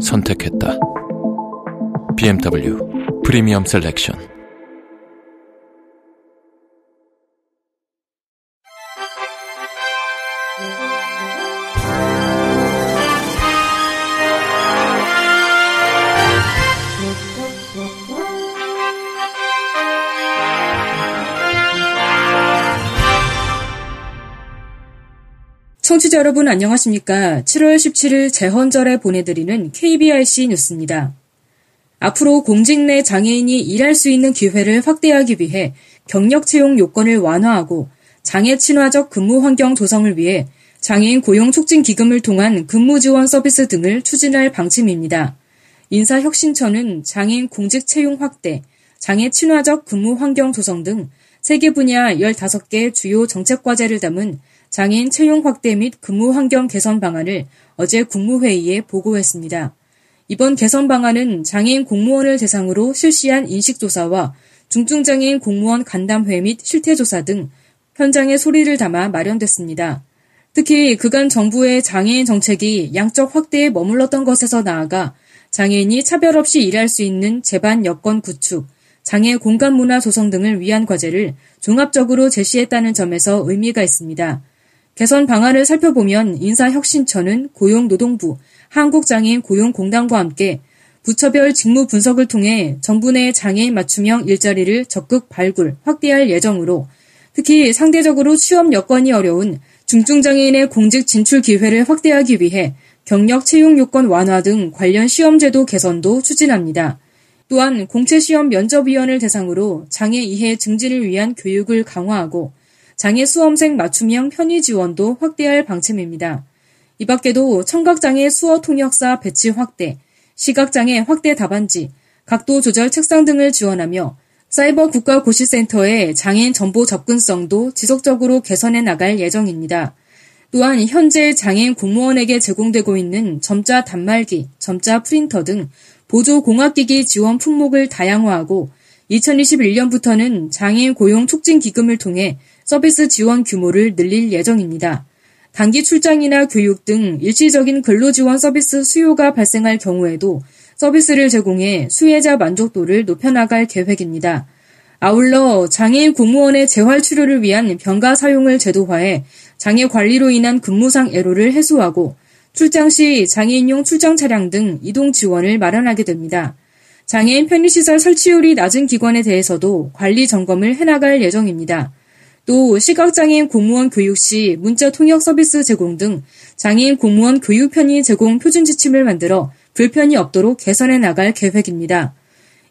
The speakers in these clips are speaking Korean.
선택했다. BMW 프리미엄 셀렉션 청취자 여러분 안녕하십니까? 7월 17일 재헌절에 보내드리는 KBRC 뉴스입니다. 앞으로 공직 내 장애인이 일할 수 있는 기회를 확대하기 위해 경력 채용 요건을 완화하고 장애 친화적 근무 환경 조성을 위해 장애인 고용 촉진 기금을 통한 근무 지원 서비스 등을 추진할 방침입니다. 인사혁신처는 장애인 공직 채용 확대, 장애 친화적 근무 환경 조성 등 세계 분야 15개 주요 정책 과제를 담은 장애인 채용 확대 및 근무 환경 개선 방안을 어제 국무회의에 보고했습니다. 이번 개선 방안은 장애인 공무원을 대상으로 실시한 인식조사와 중증장애인 공무원 간담회 및 실태조사 등 현장의 소리를 담아 마련됐습니다. 특히 그간 정부의 장애인 정책이 양적 확대에 머물렀던 것에서 나아가 장애인이 차별 없이 일할 수 있는 재반 여건 구축, 장애 공간 문화 조성 등을 위한 과제를 종합적으로 제시했다는 점에서 의미가 있습니다. 개선 방안을 살펴보면 인사혁신처는 고용노동부, 한국장애인 고용공단과 함께 부처별 직무 분석을 통해 정부 내 장애인 맞춤형 일자리를 적극 발굴, 확대할 예정으로 특히 상대적으로 취업 여건이 어려운 중증장애인의 공직 진출 기회를 확대하기 위해 경력 채용 요건 완화 등 관련 시험제도 개선도 추진합니다. 또한 공채시험 면접위원을 대상으로 장애 이해 증진을 위한 교육을 강화하고 장애 수험생 맞춤형 편의 지원도 확대할 방침입니다. 이 밖에도 청각장애 수어 통역사 배치 확대, 시각장애 확대 답안지, 각도 조절 책상 등을 지원하며 사이버 국가고시센터의 장애인 정보 접근성도 지속적으로 개선해 나갈 예정입니다. 또한 현재 장애인 공무원에게 제공되고 있는 점자 단말기, 점자 프린터 등 보조 공학기기 지원 품목을 다양화하고 2021년부터는 장애인 고용 촉진 기금을 통해 서비스 지원 규모를 늘릴 예정입니다. 단기 출장이나 교육 등 일시적인 근로 지원 서비스 수요가 발생할 경우에도 서비스를 제공해 수혜자 만족도를 높여나갈 계획입니다. 아울러 장애인 공무원의 재활 치료를 위한 병가 사용을 제도화해 장애 관리로 인한 근무상 애로를 해소하고 출장 시 장애인용 출장 차량 등 이동 지원을 마련하게 됩니다. 장애인 편의시설 설치율이 낮은 기관에 대해서도 관리 점검을 해나갈 예정입니다. 또 시각장애인 공무원 교육 시 문자 통역 서비스 제공 등 장애인 공무원 교육 편의 제공 표준 지침을 만들어 불편이 없도록 개선해 나갈 계획입니다.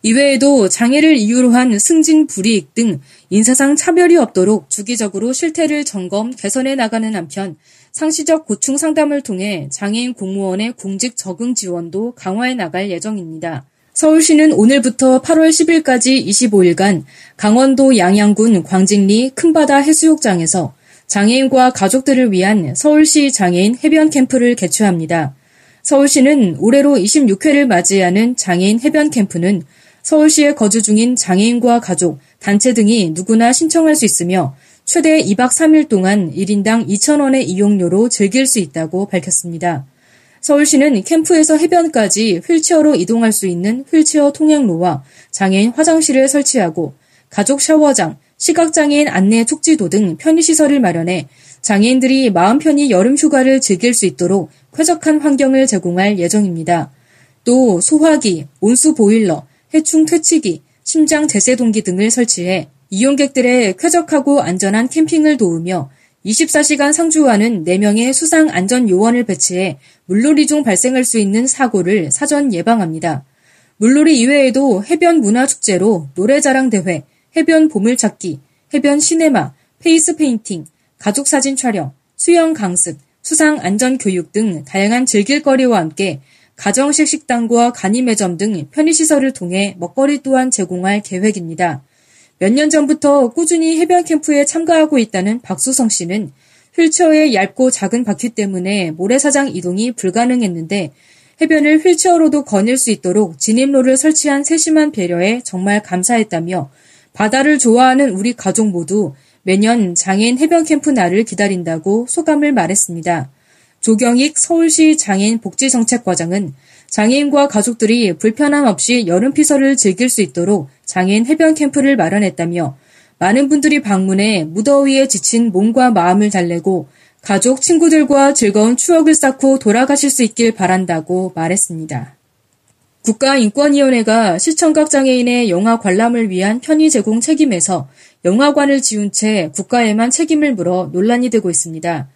이외에도 장애를 이유로 한 승진 불이익 등 인사상 차별이 없도록 주기적으로 실태를 점검 개선해 나가는 한편 상시적 고충 상담을 통해 장애인 공무원의 공직 적응 지원도 강화해 나갈 예정입니다. 서울시는 오늘부터 8월 10일까지 25일간 강원도 양양군 광진리 큰바다 해수욕장에서 장애인과 가족들을 위한 서울시 장애인 해변 캠프를 개최합니다. 서울시는 올해로 26회를 맞이하는 장애인 해변 캠프는 서울시에 거주 중인 장애인과 가족, 단체 등이 누구나 신청할 수 있으며 최대 2박 3일 동안 1인당 2,000원의 이용료로 즐길 수 있다고 밝혔습니다. 서울시는 캠프에서 해변까지 휠체어로 이동할 수 있는 휠체어 통행로와 장애인 화장실을 설치하고 가족 샤워장, 시각장애인 안내 촉지도 등 편의시설을 마련해 장애인들이 마음 편히 여름 휴가를 즐길 수 있도록 쾌적한 환경을 제공할 예정입니다. 또 소화기, 온수 보일러, 해충 퇴치기, 심장 제세동기 등을 설치해 이용객들의 쾌적하고 안전한 캠핑을 도우며 24시간 상주하는 4명의 수상 안전 요원을 배치해 물놀이 중 발생할 수 있는 사고를 사전 예방합니다. 물놀이 이외에도 해변 문화축제로 노래자랑 대회, 해변 보물찾기, 해변 시네마, 페이스 페인팅, 가족 사진 촬영, 수영 강습, 수상 안전 교육 등 다양한 즐길거리와 함께 가정식 식당과 간이 매점 등 편의시설을 통해 먹거리 또한 제공할 계획입니다. 몇 년 전부터 꾸준히 해변 캠프에 참가하고 있다는 박수성 씨는 휠체어의 얇고 작은 바퀴 때문에 모래사장 이동이 불가능했는데 해변을 휠체어로도 거닐 수 있도록 진입로를 설치한 세심한 배려에 정말 감사했다며 바다를 좋아하는 우리 가족 모두 매년 장애인 해변 캠프 날을 기다린다고 소감을 말했습니다. 조경익 서울시 장애인 복지정책과장은 장애인과 가족들이 불편함 없이 여름 피서를 즐길 수 있도록 장애인 해변 캠프를 마련했다며 많은 분들이 방문해 무더위에 지친 몸과 마음을 달래고 가족, 친구들과 즐거운 추억을 쌓고 돌아가실 수 있길 바란다고 말했습니다. 국가인권위원회가 시청각 장애인의 영화 관람을 위한 편의 제공 책임에서 영화관을 지운 채 국가에만 책임을 물어 논란이 되고 있습니다.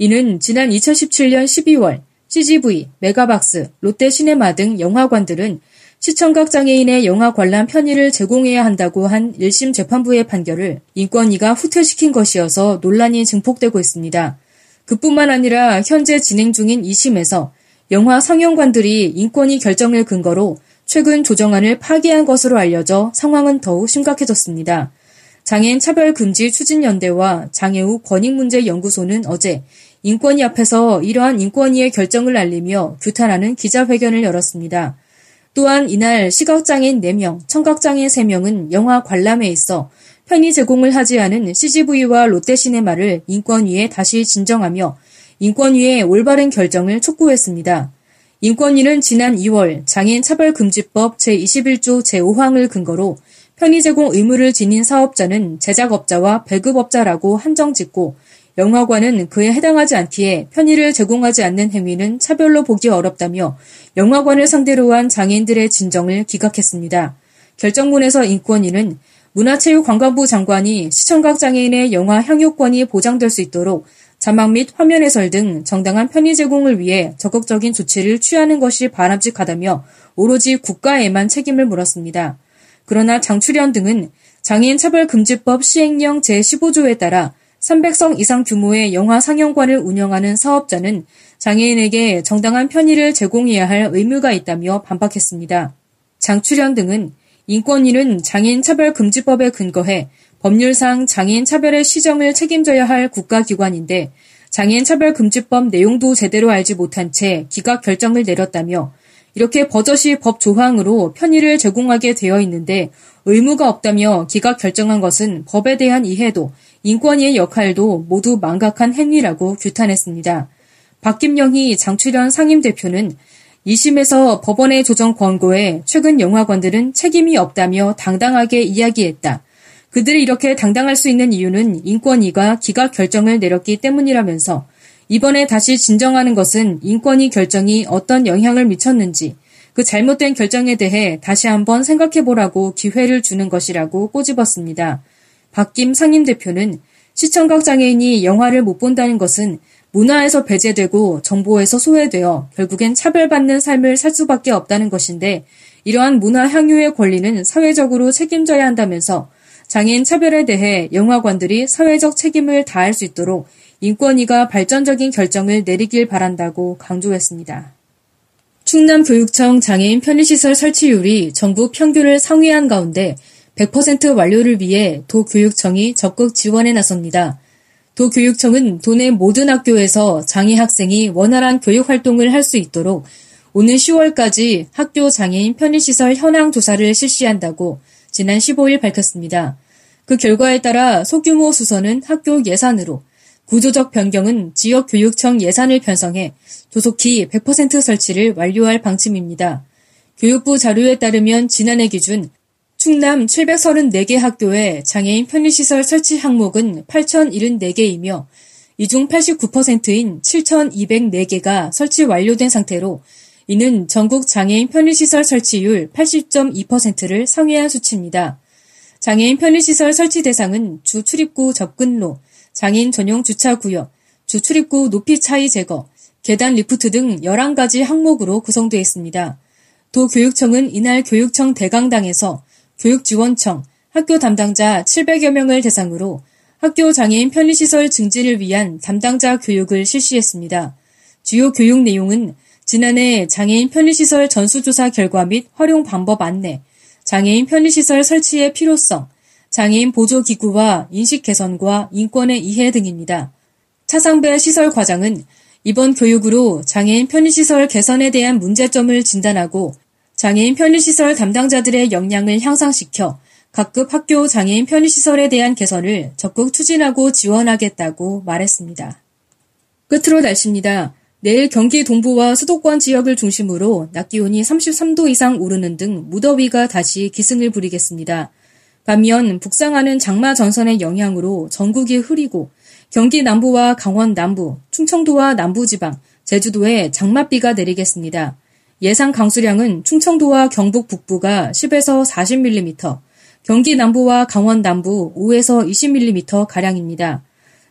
이는 지난 2017년 12월 CGV, 메가박스, 롯데시네마 등 영화관들은 시청각 장애인의 영화 관람 편의를 제공해야 한다고 한 1심 재판부의 판결을 인권위가 후퇴시킨 것이어서 논란이 증폭되고 있습니다. 그뿐만 아니라 현재 진행 중인 2심에서 영화 상영관들이 인권위 결정을 근거로 최근 조정안을 파기한 것으로 알려져 상황은 더욱 심각해졌습니다. 장애인 차별 금지 추진연대와 장애우 권익문제연구소는 어제 인권위 앞에서 이러한 인권위의 결정을 알리며 규탄하는 기자회견을 열었습니다. 또한 이날 시각장애인 4명, 청각장애인 3명은 영화 관람에 있어 편의 제공을 하지 않은 CGV와 롯데시네마를 인권위에 다시 진정하며 인권위의 올바른 결정을 촉구했습니다. 인권위는 지난 2월 장애인 차별금지법 제21조 제5항을 근거로 편의 제공 의무를 지닌 사업자는 제작업자와 배급업자라고 한정 짓고 영화관은 그에 해당하지 않기에 편의를 제공하지 않는 행위는 차별로 보기 어렵다며 영화관을 상대로 한 장애인들의 진정을 기각했습니다. 결정문에서 인권위는 문화체육관광부 장관이 시청각 장애인의 영화 향유권이 보장될 수 있도록 자막 및 화면 해설 등 정당한 편의 제공을 위해 적극적인 조치를 취하는 것이 바람직하다며 오로지 국가에만 책임을 물었습니다. 그러나 장출연 등은 장애인 차별금지법 시행령 제15조에 따라 300성 이상 규모의 영화 상영관을 운영하는 사업자는 장애인에게 정당한 편의를 제공해야 할 의무가 있다며 반박했습니다. 장출연 등은 인권위는 장애인 차별 금지법에 근거해 법률상 장애인 차별의 시정을 책임져야 할 국가기관인데 장애인 차별 금지법 내용도 제대로 알지 못한 채 기각 결정을 내렸다며 이렇게 버젓이 법 조항으로 편의를 제공하게 되어 있는데 의무가 없다며 기각 결정한 것은 법에 대한 이해도 인권위의 역할도 모두 망각한 행위라고 규탄했습니다. 박김영희 장출연 상임대표는 2심에서 법원의 조정 권고에 최근 영화관들은 책임이 없다며 당당하게 이야기했다. 그들이 이렇게 당당할 수 있는 이유는 인권위가 기각 결정을 내렸기 때문이라면서 이번에 다시 진정하는 것은 인권위 결정이 어떤 영향을 미쳤는지 그 잘못된 결정에 대해 다시 한번 생각해 보라고 기회를 주는 것이라고 꼬집었습니다. 박김 상임대표는 시청각 장애인이 영화를 못 본다는 것은 문화에서 배제되고 정보에서 소외되어 결국엔 차별받는 삶을 살 수밖에 없다는 것인데 이러한 문화 향유의 권리는 사회적으로 책임져야 한다면서 장애인 차별에 대해 영화관들이 사회적 책임을 다할 수 있도록 인권위가 발전적인 결정을 내리길 바란다고 강조했습니다. 충남교육청 장애인 편의시설 설치율이 전국 평균을 상회한 가운데 100% 완료를 위해 도교육청이 적극 지원에 나섭니다. 도교육청은 도내 모든 학교에서 장애 학생이 원활한 교육 활동을 할 수 있도록 오는 10월까지 학교 장애인 편의시설 현황 조사를 실시한다고 지난 15일 밝혔습니다. 그 결과에 따라 소규모 수선은 학교 예산으로 구조적 변경은 지역교육청 예산을 편성해 조속히 100% 설치를 완료할 방침입니다. 교육부 자료에 따르면 지난해 기준 충남 734개 학교의 장애인 편의시설 설치 항목은 8,074개이며 이중 89%인 7,204개가 설치 완료된 상태로 이는 전국 장애인 편의시설 설치율 80.2%를 상회한 수치입니다. 장애인 편의시설 설치 대상은 주 출입구 접근로, 장애인 전용 주차구역, 주 출입구 높이 차이 제거, 계단 리프트 등 11가지 항목으로 구성되어 있습니다. 도교육청은 이날 교육청 대강당에서 교육지원청, 학교 담당자 700여 명을 대상으로 학교 장애인 편의시설 증진을 위한 담당자 교육을 실시했습니다. 주요 교육 내용은 지난해 장애인 편의시설 전수조사 결과 및 활용 방법 안내, 장애인 편의시설 설치의 필요성, 장애인 보조기구와 인식 개선과 인권의 이해 등입니다. 차상배 시설 과장은 이번 교육으로 장애인 편의시설 개선에 대한 문제점을 진단하고 장애인 편의시설 담당자들의 역량을 향상시켜 각급 학교 장애인 편의시설에 대한 개선을 적극 추진하고 지원하겠다고 말했습니다. 끝으로 날씨입니다. 내일 경기 동부와 수도권 지역을 중심으로 낮 기온이 33도 이상 오르는 등 무더위가 다시 기승을 부리겠습니다. 반면 북상하는 장마 전선의 영향으로 전국이 흐리고 경기 남부와 강원 남부, 충청도와 남부지방, 제주도에 장맛비가 내리겠습니다. 예상 강수량은 충청도와 경북 북부가 10에서 40mm, 경기 남부와 강원 남부 5에서 20mm 가량입니다.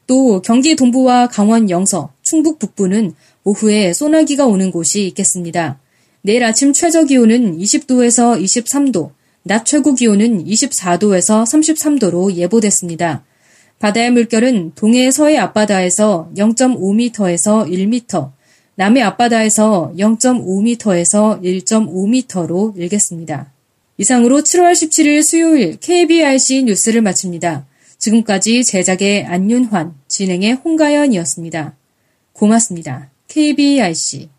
또 경기 동부와 강원 영서, 충북 북부는 오후에 소나기가 오는 곳이 있겠습니다. 내일 아침 최저 기온은 20도에서 23도, 낮 최고 기온은 24도에서 33도로 예보됐습니다. 바다의 물결은 동해 서해 앞바다에서 0.5m에서 1m, 남해 앞바다에서 0.5m에서 1.5m로 일겠습니다. 이상으로 7월 17일 수요일 KBRC 뉴스를 마칩니다. 지금까지 제작의 안윤환, 진행의 홍가연이었습니다. 고맙습니다. KBRC